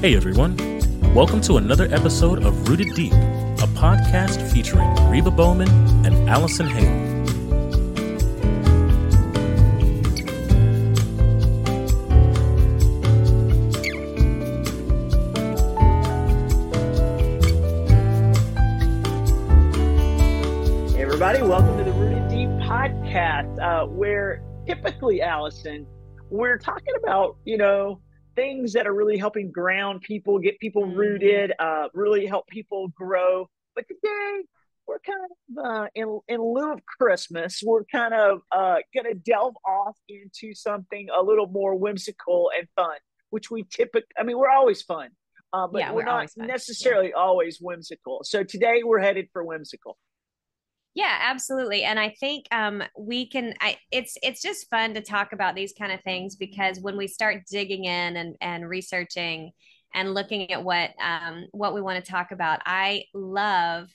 Hey everyone, welcome to another episode of Rooted Deep, a podcast featuring Reba Bowman and Allison Hale. Typically, Allison, we're talking about, you know, things that are really helping ground people, get people Mhm. rooted, uh, really help people grow. But today, we're kind of uh, in in lieu of Christmas, we're kind of uh, going to delve off into something a little more whimsical and fun, which we typically, I mean, we're always fun, uh, but Yeah, we're, we're not always fun. Yeah. necessarily always whimsical. So today, we're headed for whimsical. Yeah, absolutely. And I think um, we can. I it's it's just fun to talk about these kind of things because when we start digging in and and researching and looking at what um, what we want to talk about, I love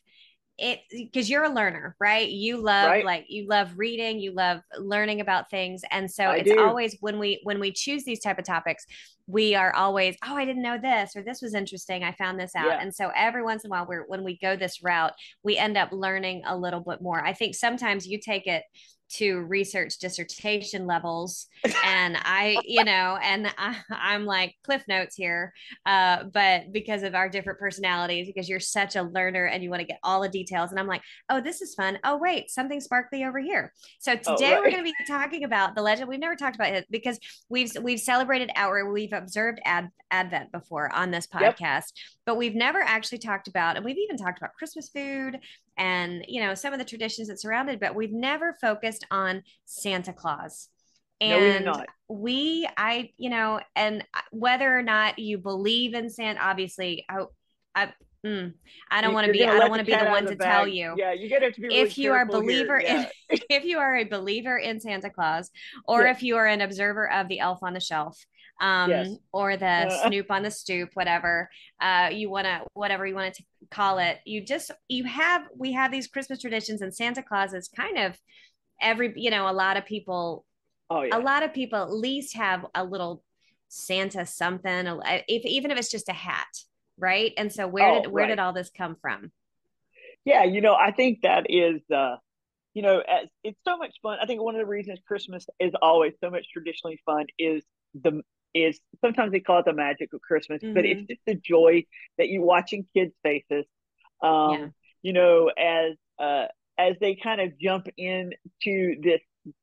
it because you're a learner, right? You love Right. like you love reading, you love learning about things, and so I it's do. always when we when we choose these type of topics, we are always, oh, I didn't know this or this was interesting. I found this out, Yeah. and so every once in a while, we're when we go this route, we end up learning a little bit more. I think sometimes you take it to research dissertation levels. And i you know and I, i'm like cliff notes here uh, but because of our different personalities because you're such a learner and you want to get all the details. And i'm like oh this is fun. Oh wait something sparkly over here. So Oh, today we're going to be talking about the legend we've never talked about it because we've we've celebrated our we've observed ad, advent before on this Yep. podcast but we've never actually talked about and we've even talked about christmas food and you know some of the traditions that surround it but we've never focused on santa claus No, we and not. we i you know and whether or not you believe in santa obviously i i, mm, I don't want to be i don't want to be the one of to the tell you Yeah, you gotta have to be really if you are a here. believer Yeah. in if you are a believer in Santa Claus or Yeah. if you are an observer of the elf on the shelf um Yes. or the Uh. snoop on the stoop whatever uh you want to whatever you want to call it you just you have we have these christmas traditions and santa claus is kind of every you know a lot of people Oh yeah. a lot of people at least have a little santa something if even if it's just a hat right and so where Oh, did where right. did all this come from Yeah, you know, I think that is uh you know, as, it's so much fun. I think one of the reasons Christmas is always so much traditionally fun is the is sometimes they call it the magic of Christmas, but it's Mhm. just the joy that you watching kids' faces. Um, Yeah. you know, as uh as they kind of jump into this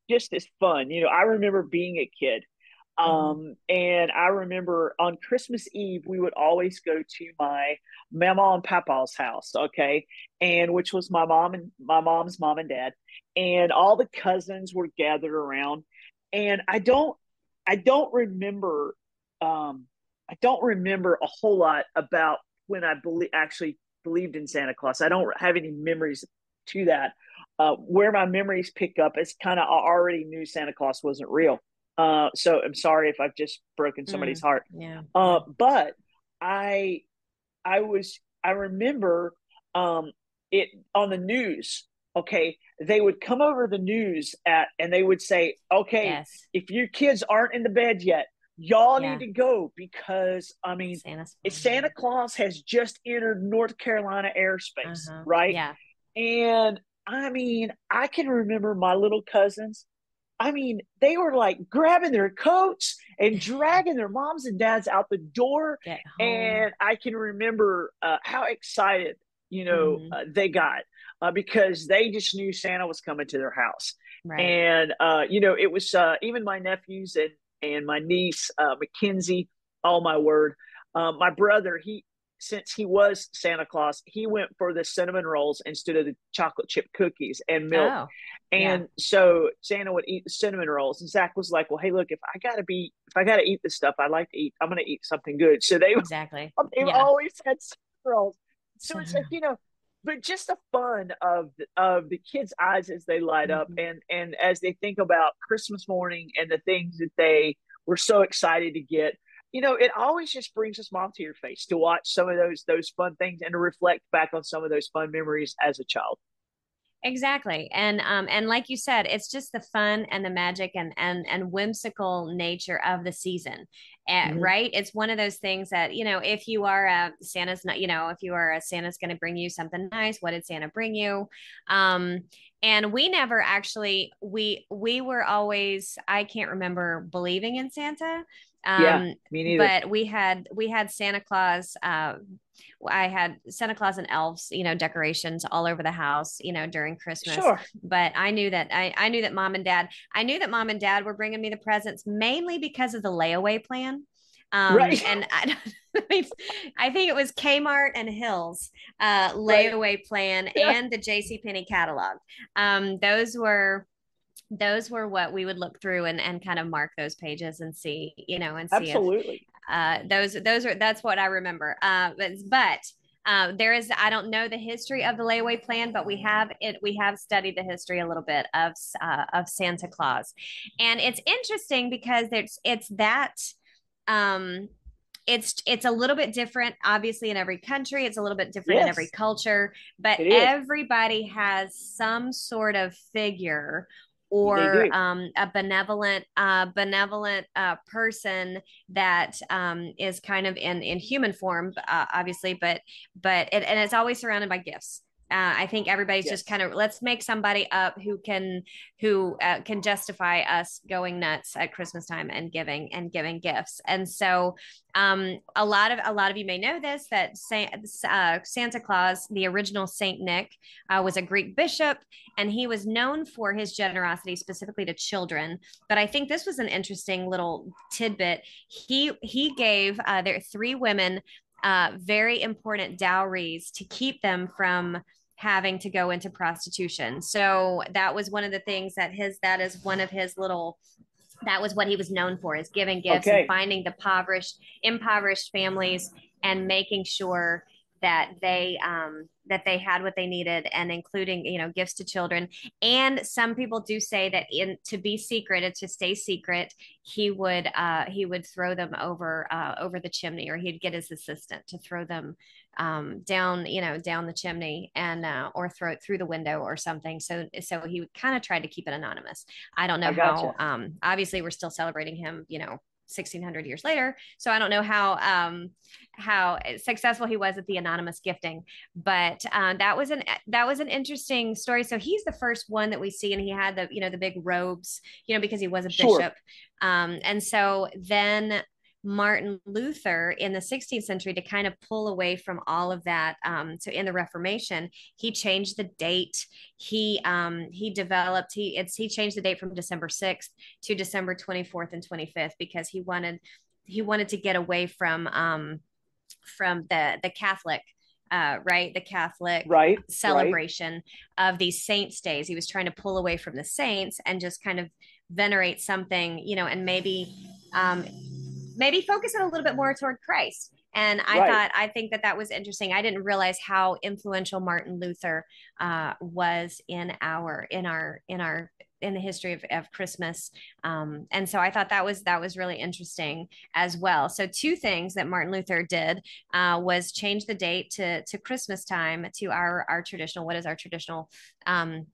just this fun. You know, I remember being a kid. Um, and I remember on Christmas Eve, we would always go to my mama and papa's house, okay, and which was my mom and my mom's mom and dad, and all the cousins were gathered around. And I don't, I don't remember, um, I don't remember a whole lot about when I believe actually believed in Santa Claus. I don't have any memories to that. Uh, where my memories pick up is kind of I already knew Santa Claus wasn't real. Uh, so I'm sorry if I've just broken somebody's heart. yeah Uh, but I, I was, I remember, um, it on the news. Okay, they would come over the news at, and they would say, "Okay, yes if your kids aren't in the bed yet, y'all Yeah. need to go because I mean, Santa Claus has just entered North Carolina airspace, Uh-huh. right? Yeah. And I mean, I can remember my little cousins. I mean, they were like grabbing their coats and dragging their moms and dads out the door. And I can remember uh, how excited, you know, Mhm. uh, they got uh, because they just knew Santa was coming to their house. right. And, uh, you know, it was uh, even my nephews and, and my niece, uh, Mackenzie, oh my word. Um, my brother, he, since he was Santa Claus, he went for the cinnamon rolls instead of the chocolate chip cookies and milk. Oh, And so Santa would eat the cinnamon rolls, and Zach was like, "Well, hey, look, if I gotta be, if I gotta eat this stuff, I like to eat. I'm gonna eat something good." So they exactly. they've Yeah. always had cinnamon rolls. So it's like you know, but just the fun of of the kids' eyes as they light up, Mhm. and and as they think about Christmas morning and the things that they were so excited to get. You know, it always just brings a smile to your face to watch some of those those fun things and to reflect back on some of those fun memories as a child. Exactly. And um and like you said, it's just the fun and the magic and and and whimsical nature of the season. Uh, right? It's one of those things that, you know, if you are a Santa's not, you know, if you are a Santa's going to bring you something nice, what did Santa bring you? Um and we never actually we we were always I can't remember believing in Santa. Um, yeah, me neither. But we had we had Santa Claus uh, I had Santa Claus and elves, you know, decorations all over the house, you know, during Christmas. Sure. But I knew that I, I knew that mom and dad, I knew that mom and dad were bringing me the presents mainly because of the layaway plan. Um, right. And I, I think it was Kmart and Hills uh, layaway right. plan yeah. and the J.C. Penney catalog. Um, those were those were what we would look through and, and kind of mark those pages and see, you know, and see absolutely. If, uh, those those are that's what I remember. Uh, but, but uh, there is I don't know the history of the layaway plan, but we have it. We have studied the history a little bit of uh, of Santa Claus, and it's interesting because it's it's that. Um, it's it's a little bit different obviously in every country it's a little bit different yes. in every culture but everybody has some sort of figure or um, a benevolent uh, benevolent uh, person that um, is kind of in in human form uh, obviously but but it, and it's always surrounded by gifts uh, I think everybody's yes. just kind of let's make somebody up who can who uh, can justify us going nuts at Christmas time and giving and giving gifts. And so, um, a lot of a lot of you may know this that Saint, uh, Santa Claus, the original Saint Nick, uh, was a Greek bishop, and he was known for his generosity specifically to children. But I think this was an interesting little tidbit. He he gave uh, there three women uh, very important dowries to keep them from having to go into prostitution. So that was one of the things that his that is one of his little that was what he was known for is giving gifts okay. and finding the impoverished impoverished families and making sure that they um, that they had what they needed and including you know gifts to children and some people do say that in to be secret and to stay secret he would uh, he would throw them over uh, over the chimney or he'd get his assistant to throw them um, down, you know, down the chimney and uh, or throw it through the window or something. So so he would kind of try to keep it anonymous. I don't know I how. Um, obviously, we're still celebrating him, you know, 1600 years later. So i don't know how um how successful he was at the anonymous gifting but uh, that was an that was an interesting story. So he's the first one that we see and he had the you know the big robes you know because he was a sure. bishop. Um and so then Martin Luther in the 16th century to kind of pull away from all of that. Um, so in the Reformation, he changed the date. He um, he developed he it's he changed the date from December 6th to December 24th and 25th because he wanted he wanted to get away from um, from the the Catholic uh, right? The Catholic right, celebration right. of these saints' days. He was trying to pull away from the saints and just kind of venerate something, you know, and maybe um, maybe focus it a little bit more toward Christ. And I right. thought, I think that that was interesting. I didn't realize how influential Martin Luther uh, was in our, in our, in our, in the history of, of Christmas. Um, and so I thought that was, that was really interesting as well. So two things that Martin Luther did uh, was change the date to, to Christmas time to our, our traditional, what is our traditional, um,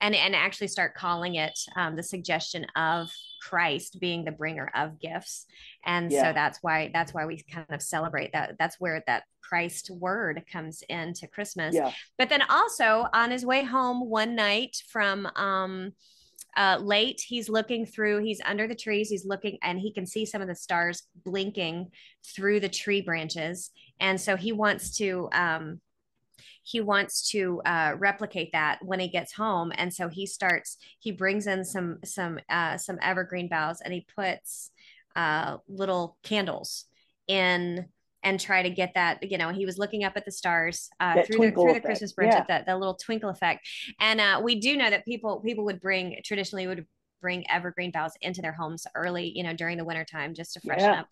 and and actually start calling it um, the suggestion of Christ being the bringer of gifts, and yeah. so that's why that's why we kind of celebrate that. That's where that Christ word comes into Christmas. Yeah. But then also on his way home one night from um, uh, late, he's looking through. He's under the trees. He's looking, and he can see some of the stars blinking through the tree branches. And so he wants to um, he wants to uh, replicate that when he gets home and so he starts he brings in some some uh, some evergreen boughs and he puts uh, little candles in and try to get that you know he was looking up at the stars uh, through the through the christmas branch yeah. at the, little twinkle effect and uh, we do know that people people would bring traditionally would bring evergreen boughs into their homes early you know during the wintertime just to freshen yeah. up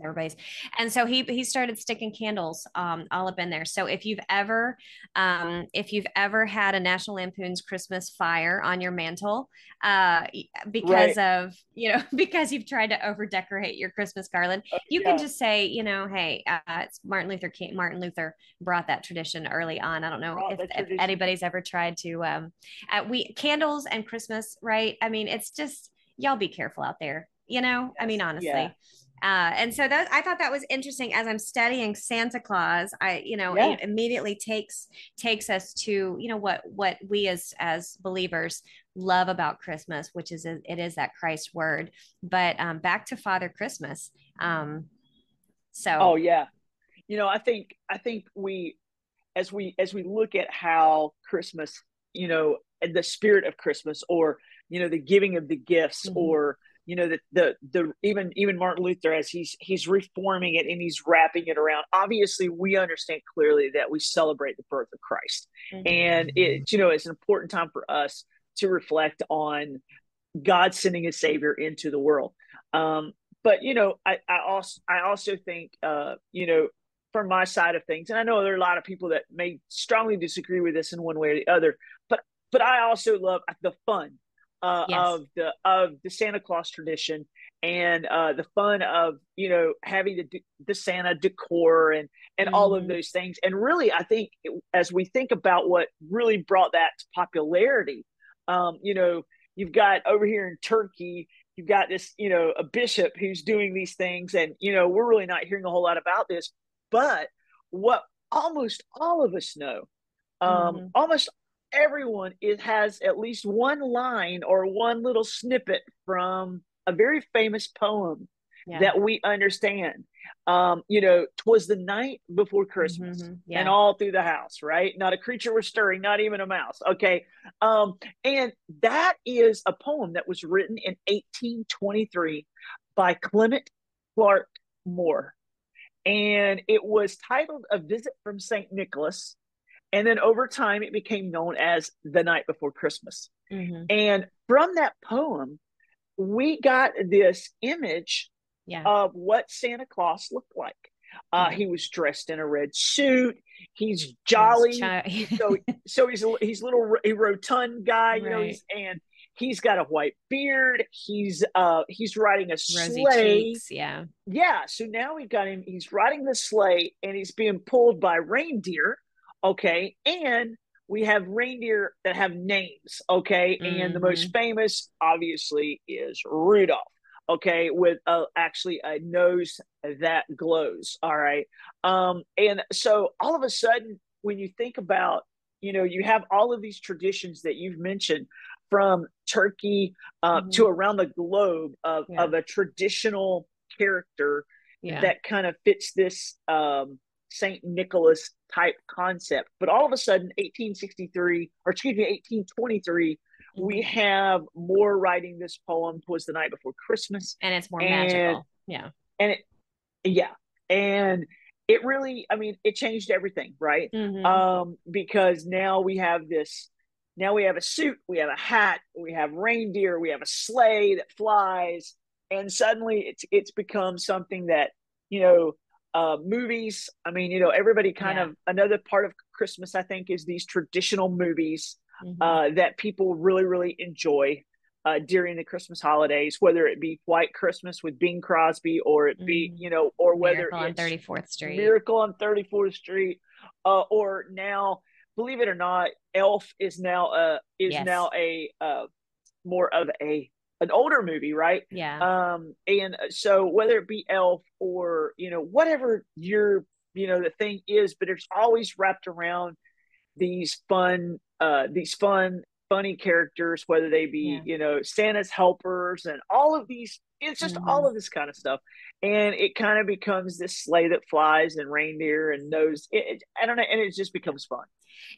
everybody's and so he he started sticking candles um all up in there. So if you've ever um if you've ever had a national lampoon's christmas fire on your mantle uh because right. of you know because you've tried to over decorate your christmas garland oh, you yeah. can just say you know hey uh, it's martin luther king martin luther brought that tradition early on. I don't know if, if, anybody's ever tried to um uh, we candles and christmas right? I mean it's just y'all be careful out there you know? Yes. i mean honestly. Yeah uh, and so that I thought that was interesting as I'm studying Santa Claus. I, you know, yeah. it immediately takes takes us to you know what what we as as believers love about Christmas, which is it is that Christ word. But um, back to Father Christmas. Um, so oh yeah, you know I think I think we as we as we look at how Christmas, you know, the spirit of Christmas, or you know the giving of the gifts, mm-hmm. or you know the, the the even even martin luther as he's he's reforming it and he's wrapping it around obviously we understand clearly that we celebrate the birth of christ mm-hmm. and it you know it's an important time for us to reflect on god sending a savior into the world um but you know i i also i also think uh you know from my side of things and i know there are a lot of people that may strongly disagree with this in one way or the other but but i also love the fun uh, yes. of the of the Santa Claus tradition and uh, the fun of you know having the the Santa decor and and mm-hmm. all of mm-hmm. those things. And really, I think as we think about what really brought that to popularity, um, you know, you've got over here in Turkey, you've got this you know a bishop who's doing these things, and you know we're really not hearing a whole lot about this, but what almost all of us know um, mm-hmm. almost everyone it has at least one line or one little snippet from a very famous poem yeah. that we understand. Um, you know, twas the night before Christmas mm-hmm, yeah. and all through the house, right? Not a creature was stirring, not even a mouse. Okay. Um, and that is a poem that was written in 1823 by Clement Clarke Moore. And it was titled A Visit from St. Nicholas and then over time, it became known as The Night Before Christmas. Mm-hmm. And from that poem, we got this image yeah. of what Santa Claus looked like. Uh, mm-hmm. He was dressed in a red suit. He's jolly. He's so, so he's a, he's a little a rotund guy, you right. know, and he's got a white beard. He's uh he's riding a Rosy sleigh. Cheeks, yeah. Yeah. So now we've got him, he's riding the sleigh and he's being pulled by reindeer. Okay. And we have reindeer that have names. Okay. Mm-hmm. And the most mm-hmm. famous, obviously, is Rudolph. Okay. With a, actually a nose that glows. All right. Um, and so all of a sudden, when you think about, you know, you have all of these traditions that you've mentioned from Turkey uh, mm-hmm. to around the globe of, yeah. of a traditional character yeah. that kind of fits this um, St. Nicholas type concept. But all of a sudden, 1863, or excuse me, 1823, mm-hmm. we have Moore writing this poem, was the night before Christmas. And it's more and, magical. Yeah. And it, yeah. And it really, I mean, it changed everything, right? Mm-hmm. Um, because now we have this, now we have a suit, we have a hat, we have reindeer, we have a sleigh that flies. And suddenly it's it's become something that, you know, uh, movies. I mean, you know, everybody kind yeah. of another part of Christmas, I think, is these traditional movies mm-hmm. uh, that people really, really enjoy uh, during the Christmas holidays, whether it be White Christmas with Bing Crosby or it be, mm-hmm. you know, or whether Miracle on 34th Street, Miracle on 34th Street, uh, or now, believe it or not, Elf is now a is yes. now a uh, more of a an older movie, right? Yeah. Um, and so whether it be Elf or you know whatever your you know the thing is, but it's always wrapped around these fun, uh, these fun, funny characters, whether they be yeah. you know Santa's helpers and all of these. It's just mm-hmm. all of this kind of stuff, and it kind of becomes this sleigh that flies and reindeer and knows. It, it, I don't know, and it just becomes fun.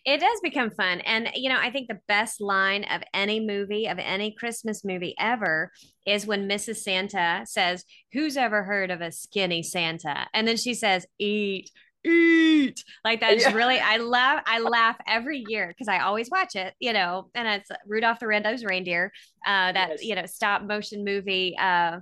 It does become fun. And, you know, I think the best line of any movie, of any Christmas movie ever, is when Mrs. Santa says, Who's ever heard of a skinny Santa? And then she says, Eat, eat like that's yeah. really i laugh i laugh every year because i always watch it you know and it's rudolph the red-nosed reindeer uh that yes. you know stop motion movie uh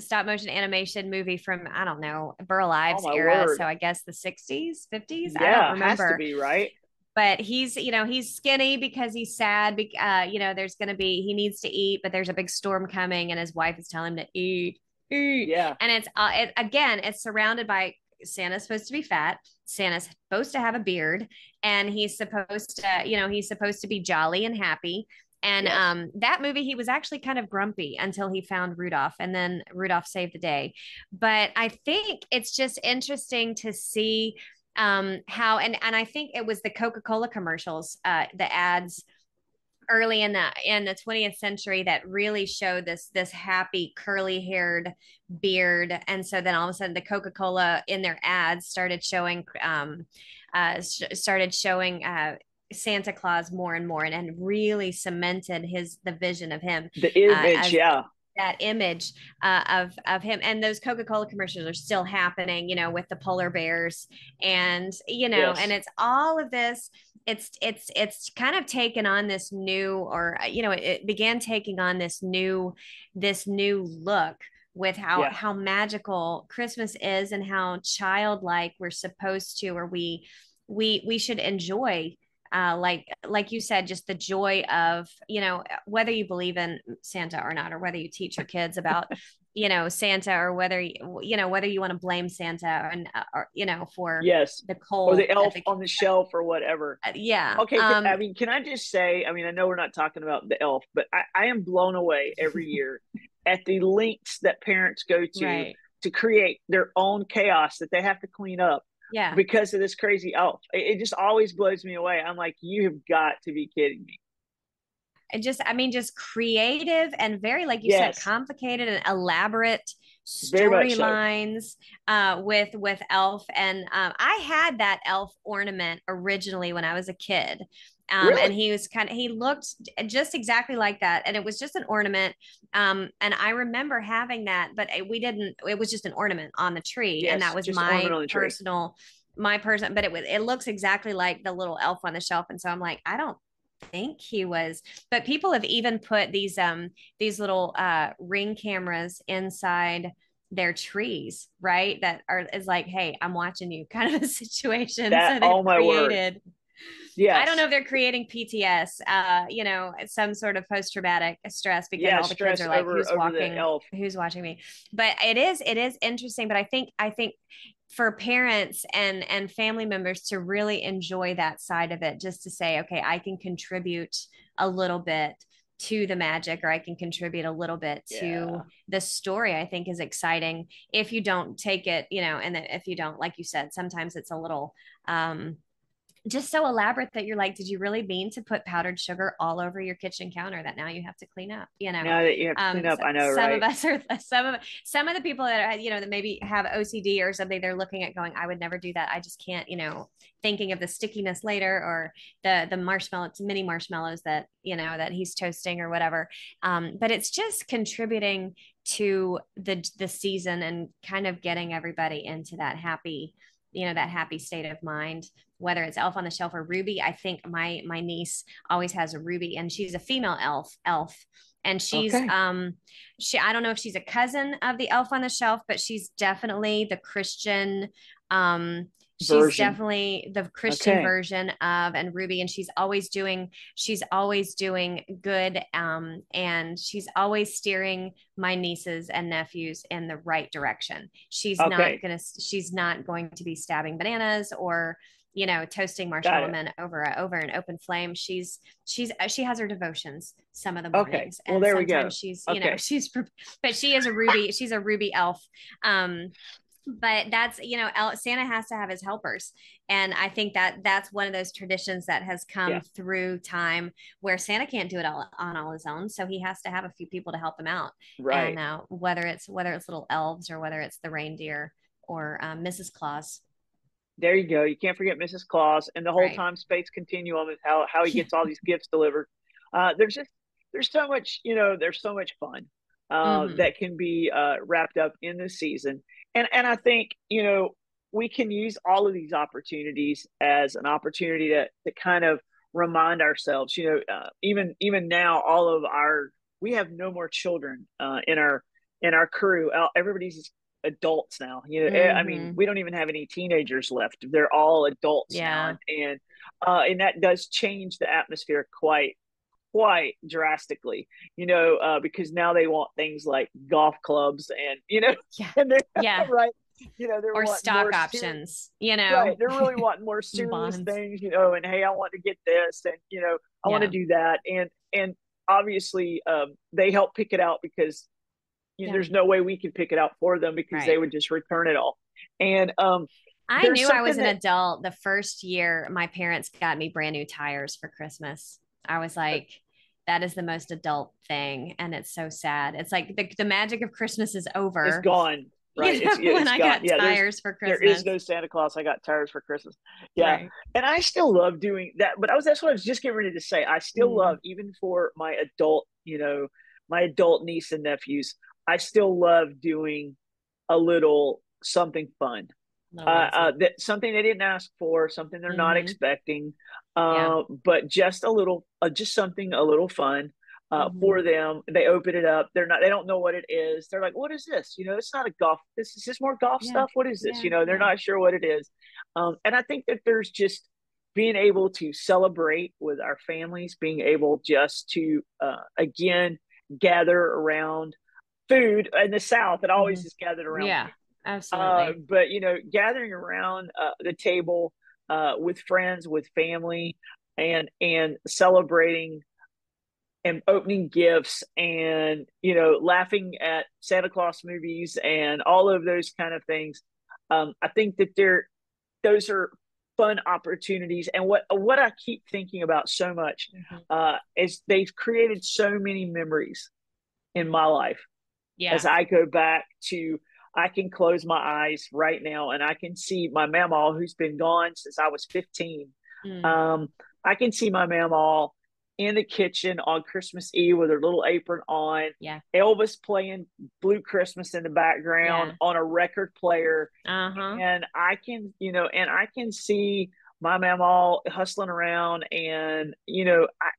stop motion animation movie from I don't know Burl Ives oh, era. Word. So I guess the 60s, 50s. Yeah, I don't remember. Has to be right. But he's, you know, he's skinny because he's sad. Uh, you know, there's going to be he needs to eat, but there's a big storm coming, and his wife is telling him to eat, eat. Yeah. And it's uh, it, again, it's surrounded by Santa's supposed to be fat. Santa's supposed to have a beard, and he's supposed to, you know, he's supposed to be jolly and happy. And yes. um, that movie, he was actually kind of grumpy until he found Rudolph, and then Rudolph saved the day. But I think it's just interesting to see um, how, and and I think it was the Coca Cola commercials, uh, the ads early in the in the 20th century that really showed this this happy curly haired beard and so then all of a sudden the coca-cola in their ads started showing um uh started showing uh Santa Claus more and more and, and really cemented his the vision of him. The image, uh, as, yeah. That image uh, of of him and those Coca Cola commercials are still happening, you know, with the polar bears and you know, yes. and it's all of this. It's it's it's kind of taken on this new, or you know, it, it began taking on this new this new look with how yeah. how magical Christmas is and how childlike we're supposed to, or we we we should enjoy uh, like like you said just the joy of you know whether you believe in santa or not or whether you teach your kids about you know santa or whether you know whether you want to blame santa and uh, or you know for yes. the cold or the elf the, on the shelf or whatever. Uh, yeah okay um, i mean can i just say i mean i know we're not talking about the elf but i, I am blown away every year at the lengths that parents go to right. to create their own chaos that they have to clean up yeah. because of this crazy elf it, it just always blows me away. I'm like you have got to be kidding me. And just i mean just creative and very like you yes. said complicated and elaborate storylines so. uh, with with elf. And um, i had that elf ornament originally when i was a kid um, really? and he was kind of he looked just exactly like that and it was just an ornament. Um, and i remember having that but we didn't it was just an ornament on the tree yes, and that was my personal my person but it was it looks exactly like the little elf on the shelf and so i'm like i don't think he was but people have even put these um these little uh ring cameras inside their trees right? That are is like hey i'm watching you kind of a situation that, so oh my created. word yeah i don't know if they're creating pts uh you know some sort of post-traumatic stress because yeah, all the kids are like over, who's over walking? who's watching me? But it is it is interesting but i think i think for parents and and family members to really enjoy that side of it just to say okay i can contribute a little bit to the magic or I can contribute a little bit to yeah. the story I think is exciting. If you don't take it you know and if you don't like you said sometimes it's a little um just so elaborate that you're like, did you really mean to put powdered sugar all over your kitchen counter that now you have to clean up? You know, now that you have to clean um, up, I know, some right? of us are some of some of the people that are, you know, that maybe have OCD or something. They're looking at going, I would never do that. I just can't, you know, thinking of the stickiness later or the the marshmallow, mini marshmallows that you know that he's toasting or whatever. Um, but it's just contributing to the the season and kind of getting everybody into that happy you know that happy state of mind whether it's elf on the shelf or ruby i think my my niece always has a ruby and she's a female elf elf and she's okay. um she i don't know if she's a cousin of the elf on the shelf but she's definitely the christian um she's definitely the christian okay. version of and ruby and she's always doing she's always doing good um and she's always steering my nieces and nephews in the right direction she's okay. not gonna she's not going to be stabbing bananas or you know toasting marshmallow men over a, over an open flame she's she's uh, she has her devotions some of the mornings okay. well there we go she's you okay. know she's but she is a ruby she's a ruby elf um but that's you know santa has to have his helpers. And i think that that's one of those traditions that has come yeah. through time where santa can't do it all on all his own. So he has to have a few people to help him out. Right. And uh, whether it's whether it's little elves or whether it's the reindeer or um, mrs claus. There you go. You can't forget mrs claus and the whole right. time space continuum is how how he gets all these gifts delivered. Uh, there's just there's so much you know there's so much fun uh, mm-hmm. that can be uh, wrapped up in this season and and I think you know we can use all of these opportunities as an opportunity to to kind of remind ourselves. You know, uh, even even now, all of our we have no more children uh, in our in our crew, everybody's adults now. You know, mm-hmm. I mean, mm-hmm. we don't even have any teenagers left. They're all adults yeah. now, and uh, and that does change the atmosphere quite quite drastically, you know, uh, because now they want things like golf clubs and you know, yeah, and yeah, right. You know, they're or stock options. Serious, you know, right? They're really wanting more serious things. You know, and hey, I want to get this, and you know, I yeah. want to do that, and and obviously, um, they help pick it out because you know, yeah. there's no way we could pick it out for them because right. they would just return it all. And um, I knew I was an adult the first year my parents got me brand new tires for Christmas. I was like, that is the most adult thing. And it's so sad. It's like the, the magic of Christmas is over. It's gone. Right. You know, it's, it's when gone. I got yeah, tires for Christmas. There is no Santa Claus. I got tires for Christmas. Yeah. Right. And I still love doing that. But I was, that's what I was just getting ready to say. I still mm. love, even for my adult, you know, my adult niece and nephews, I still love doing a little something fun. uh, uh, that something they didn't ask for, something they're mm-hmm. not expecting, uh, yeah. but just a little, uh, just something a little fun uh, mm-hmm. for them. They open it up. They're not. They don't know what it is. They're like, "What is this? You know, it's not a golf. This is just more golf yeah. stuff. What is this? Yeah. You know, they're not sure what it is. Um, and I think that there's just being able to celebrate with our families, being able just to uh, again gather around food in the South. It always mm-hmm. is gathered around. Yeah, absolutely. Uh, but you know, gathering around uh, the table uh, with friends, with family, and and celebrating and opening gifts and you know laughing at Santa Claus movies and all of those kind of things. Um, I think that they're those are fun opportunities and what what I keep thinking about so much mm-hmm. uh, is they've created so many memories in my life yeah. as I go back to I can close my eyes right now and I can see my mama who's been gone since I was 15. Mm. Um, I can see my mama in the kitchen on Christmas Eve with her little apron on. Yeah. Elvis playing Blue Christmas in the background yeah. on a record player. Uh-huh. And I can, you know, and I can see my mama hustling around and, you know, I,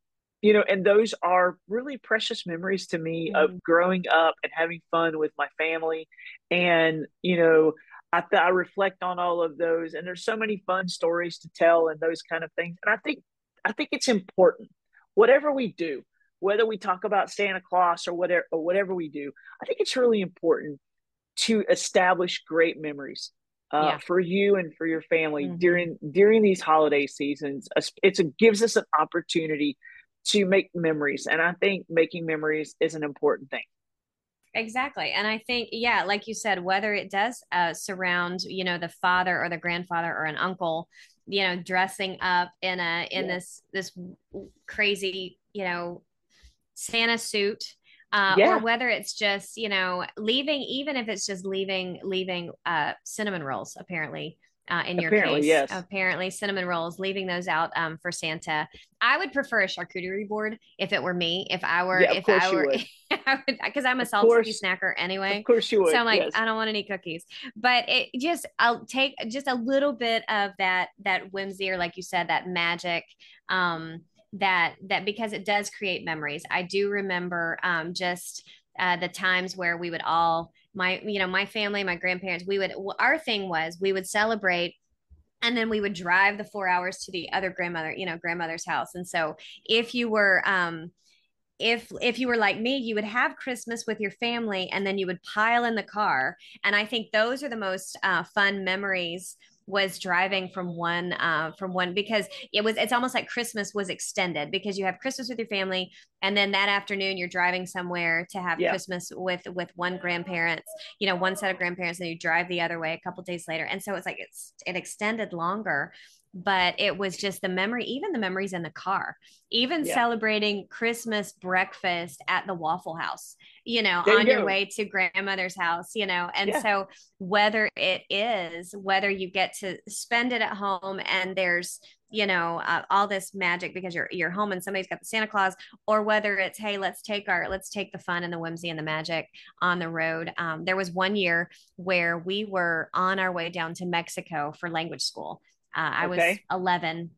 you know, and those are really precious memories to me mm-hmm. of growing up and having fun with my family. And, you know, I, th- I reflect on all of those and there's so many fun stories to tell and those kind of things. And I think, I think it's important, whatever we do, whether we talk about Santa Claus or whatever, or whatever we do, I think it's really important to establish great memories. Uh, yeah. for you and for your family mm-hmm. during during these holiday seasons. It's a gives us an opportunity to make memories. And I think making memories is an important thing. Exactly. And I think, yeah, like you said, whether it does uh, surround, you know, the father or the grandfather or an uncle, you know, dressing up in a, in yeah. this, this crazy, you know, Santa suit, uh, yeah. or whether it's just, you know, leaving, even if it's just leaving, leaving uh, cinnamon rolls, apparently, uh, in your apparently, case. Yes. Apparently, cinnamon rolls, leaving those out um, for Santa. I would prefer a charcuterie board if it were me. If I were, yeah, if I were, because I'm a salty snacker anyway. Of course you would. So I'm like, yes. I don't want any cookies, but it just, I'll take just a little bit of that, that whimsy, or like you said, that magic. Um, that that because it does create memories. I do remember um, just uh, the times where we would all my you know my family my grandparents we would our thing was we would celebrate and then we would drive the four hours to the other grandmother you know grandmother's house. And so if you were um if if you were like me you would have christmas with your family and then you would pile in the car. And i think those are the most uh, fun memories was driving from one uh, from one because it was it's almost like Christmas was extended because you have Christmas with your family and then that afternoon you're driving somewhere to have yeah. Christmas with with one grandparents you know one set of grandparents and you drive the other way a couple days later and so it's like it's it extended longer but it was just the memory, even the memories in the car, even yeah. celebrating Christmas breakfast at the Waffle House, you know, there on you your way to grandmother's house, you know. And yeah. so, whether it is, whether you get to spend it at home and there's, you know, uh, all this magic because you're you're home and somebody's got the Santa Claus, or whether it's hey, let's take our let's take the fun and the whimsy and the magic on the road. Um, there was one year where we were on our way down to Mexico for language school uh, I okay. was 11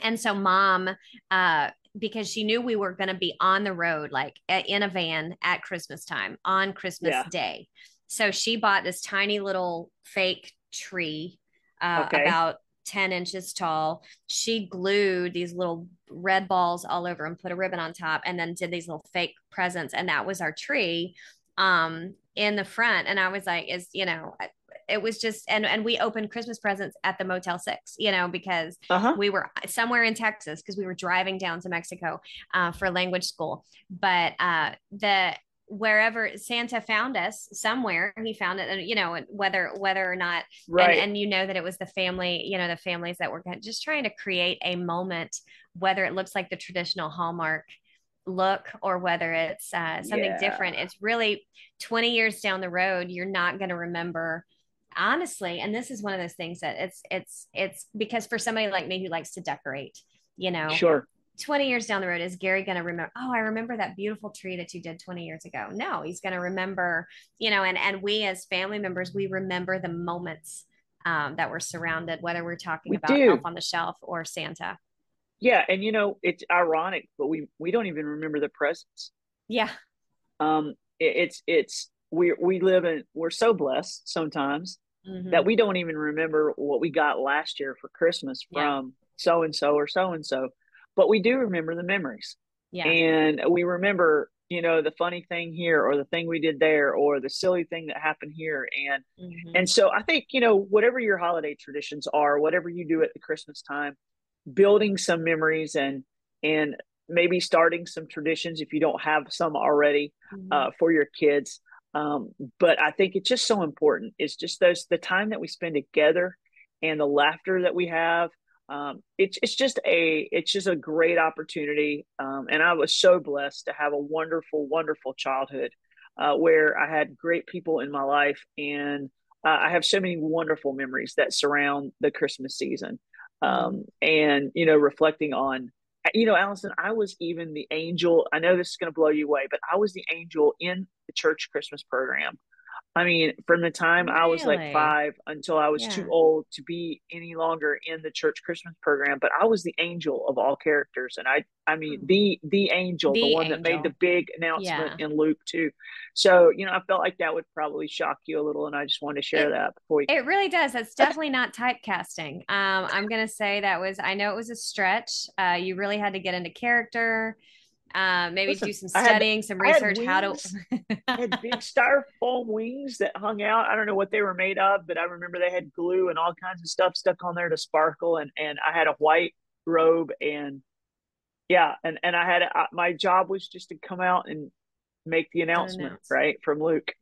and so mom uh, because she knew we were going to be on the road, like in a van at Christmas time on Christmas yeah. Day. So she bought this tiny little fake tree, uh, okay. about 10 inches tall. She glued these little red balls all over and put a ribbon on top and then did these little fake presents. And that was our tree um, in the front. And I was like, is, you know, it was just and and we opened christmas presents at the motel six you know because uh-huh. we were somewhere in texas because we were driving down to mexico uh, for language school but uh, the wherever Santa found us somewhere he found it and you know whether whether or not right. and, and you know that it was the family you know the families that were just trying to create a moment whether it looks like the traditional hallmark look or whether it's uh, something yeah. different it's really 20 years down the road you're not going to remember honestly and this is one of those things that it's it's it's because for somebody like me who likes to decorate you know sure 20 years down the road, is Gary going to remember, oh, I remember that beautiful tree that you did 20 years ago? No, he's going to remember, you know, and, and we as family members, we remember the moments um, that we're surrounded, whether we're talking we about do. Elf on the Shelf or Santa. Yeah. And, you know, it's ironic, but we, we don't even remember the presents. Yeah. Um, it, it's, it's, we, we live in, we're so blessed sometimes mm-hmm. that we don't even remember what we got last year for Christmas from so and so or so and so but we do remember the memories. Yeah. And we remember, you know, the funny thing here or the thing we did there or the silly thing that happened here. And mm-hmm. and so I think, you know, whatever your holiday traditions are, whatever you do at the Christmas time, building some memories and and maybe starting some traditions if you don't have some already mm-hmm. uh, for your kids. Um, but I think it's just so important. It's just those the time that we spend together and the laughter that we have um, it's it's just a it's just a great opportunity, um, and I was so blessed to have a wonderful, wonderful childhood uh, where I had great people in my life, and uh, I have so many wonderful memories that surround the Christmas season. Um, and you know, reflecting on, you know, Allison, I was even the angel. I know this is going to blow you away, but I was the angel in the church Christmas program. I mean, from the time really? I was like five until I was yeah. too old to be any longer in the church Christmas program, but I was the angel of all characters, and I, I mean, hmm. the the angel, the, the one angel. that made the big announcement yeah. in Luke 2. So, you know, I felt like that would probably shock you a little, and I just wanted to share it, that before. You. It really does. That's definitely not typecasting. Um, I'm gonna say that was. I know it was a stretch. Uh, you really had to get into character uh, maybe Listen, do some studying, had, some research. How to I had big styrofoam wings that hung out. I don't know what they were made of, but I remember they had glue and all kinds of stuff stuck on there to sparkle. And and I had a white robe and yeah, and and I had uh, my job was just to come out and make the announcement right from Luke.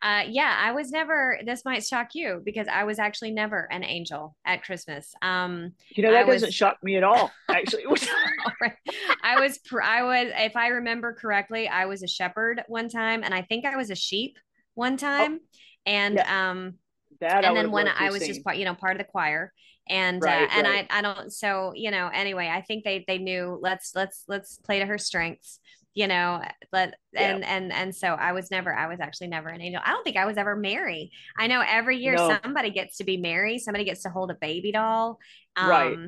Uh, yeah, I was never. This might shock you because I was actually never an angel at Christmas. Um, you know that I doesn't was, shock me at all. Actually, I was. I was. If I remember correctly, I was a shepherd one time, and I think I was a sheep one time, oh, and yeah. um, that and then when I was seen. just you know part of the choir, and uh, right, uh, and right. I I don't. So you know anyway, I think they they knew let's let's let's play to her strengths you know but and yeah. and and so i was never i was actually never an angel. I don't think i was ever married i know every year no. somebody gets to be married somebody gets to hold a baby doll. Um, right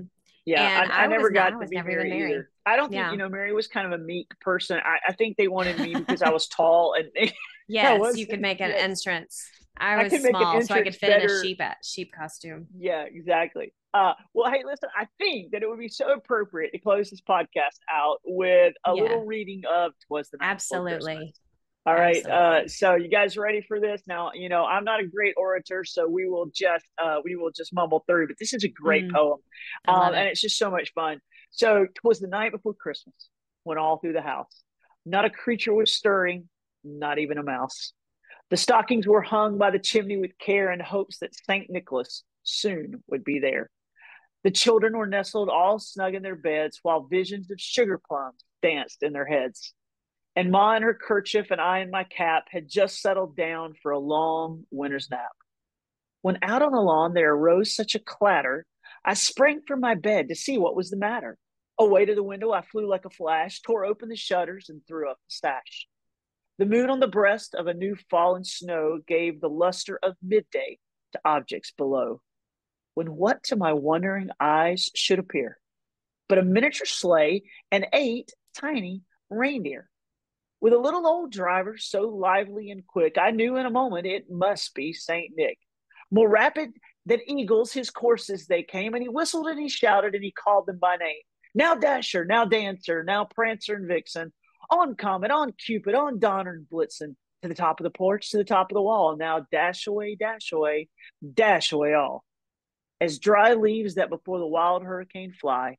yeah I, I, I, never got not, to be married, married either. I don't think yeah. you know mary was kind of a meek person. I, I think they wanted me because i was tall and yes was, you could make an yes. entrance I was small, so I could fit better. in a sheep at sheep costume. Yeah, exactly. Uh, well, hey, listen, I think that it would be so appropriate to close this podcast out with a yeah. little reading of "Twas the Night Absolutely. All right. Uh, so you guys ready for this? Now, you know, I'm not a great orator, so we will just uh, we will just mumble through. But this is a great mm. poem, um, it. and it's just so much fun. So, twas the night before Christmas, when all through the house, not a creature was stirring, not even a mouse. The stockings were hung by the chimney with care in hopes that St. Nicholas soon would be there. The children were nestled all snug in their beds while visions of sugar plums danced in their heads. And Ma in her kerchief and I in my cap had just settled down for a long winter's nap. When out on the lawn there arose such a clatter, I sprang from my bed to see what was the matter. Away to the window I flew like a flash, tore open the shutters, and threw up the sash. The moon on the breast of a new fallen snow gave the luster of midday to objects below. When what to my wondering eyes should appear but a miniature sleigh and eight tiny reindeer. With a little old driver so lively and quick, I knew in a moment it must be St. Nick. More rapid than eagles, his courses they came, and he whistled and he shouted and he called them by name. Now Dasher, now Dancer, now Prancer and Vixen, on Comet, on Cupid, on Donner and Blitzen, to the top of the porch, to the top of the wall. Now dash away, dash away, dash away all. As dry leaves that before the wild hurricane fly,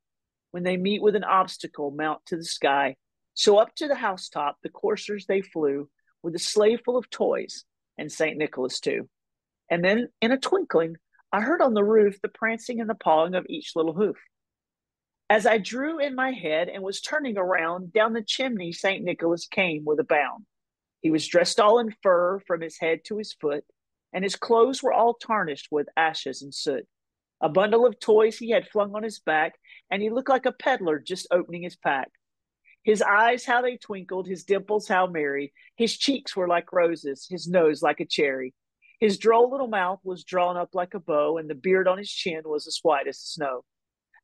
when they meet with an obstacle, mount to the sky. So up to the housetop, the coursers they flew, with a sleigh full of toys, and St. Nicholas too. And then, in a twinkling, I heard on the roof the prancing and the pawing of each little hoof. As I drew in my head and was turning around, down the chimney St. Nicholas came with a bound. He was dressed all in fur from his head to his foot, and his clothes were all tarnished with ashes and soot. A bundle of toys he had flung on his back, and he looked like a peddler just opening his pack. His eyes, how they twinkled, his dimples, how merry. His cheeks were like roses, his nose like a cherry. His droll little mouth was drawn up like a bow, and the beard on his chin was as white as the snow.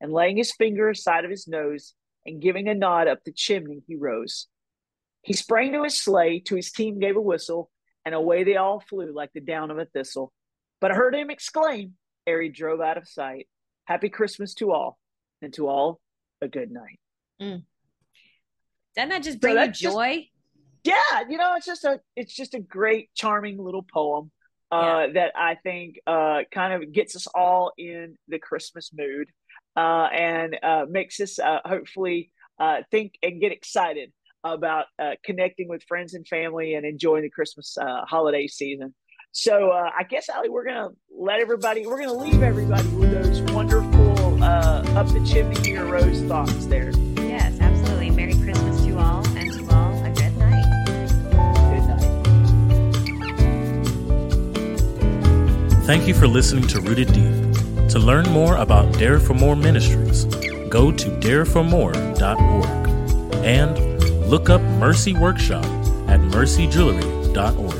and laying his finger aside of his nose and giving a nod up the chimney, he rose. He sprang to his sleigh, to his team gave a whistle, and away they all flew like the down of a thistle. But I heard him exclaim ere he drove out of sight, Happy Christmas to all, and to all a good night. Mm. Doesn't that just bring so you joy? Just, yeah, you know, it's just a it's just a great, charming little poem uh, yeah. that I think uh, kind of gets us all in the Christmas mood uh, and uh, makes us uh, hopefully uh, think and get excited about uh, connecting with friends and family and enjoying the Christmas uh, holiday season. So uh, I guess Ali, we're gonna let everybody, we're gonna leave everybody with those wonderful uh, up the chimney here rose thoughts there. Yes, absolutely. Merry Christmas to all, and to all a good night. Good night. Thank you for listening to Rooted Deep. To learn more about Dare for More Ministries, go to dareformore.org and look up Mercy Workshop at mercyjewelry.org.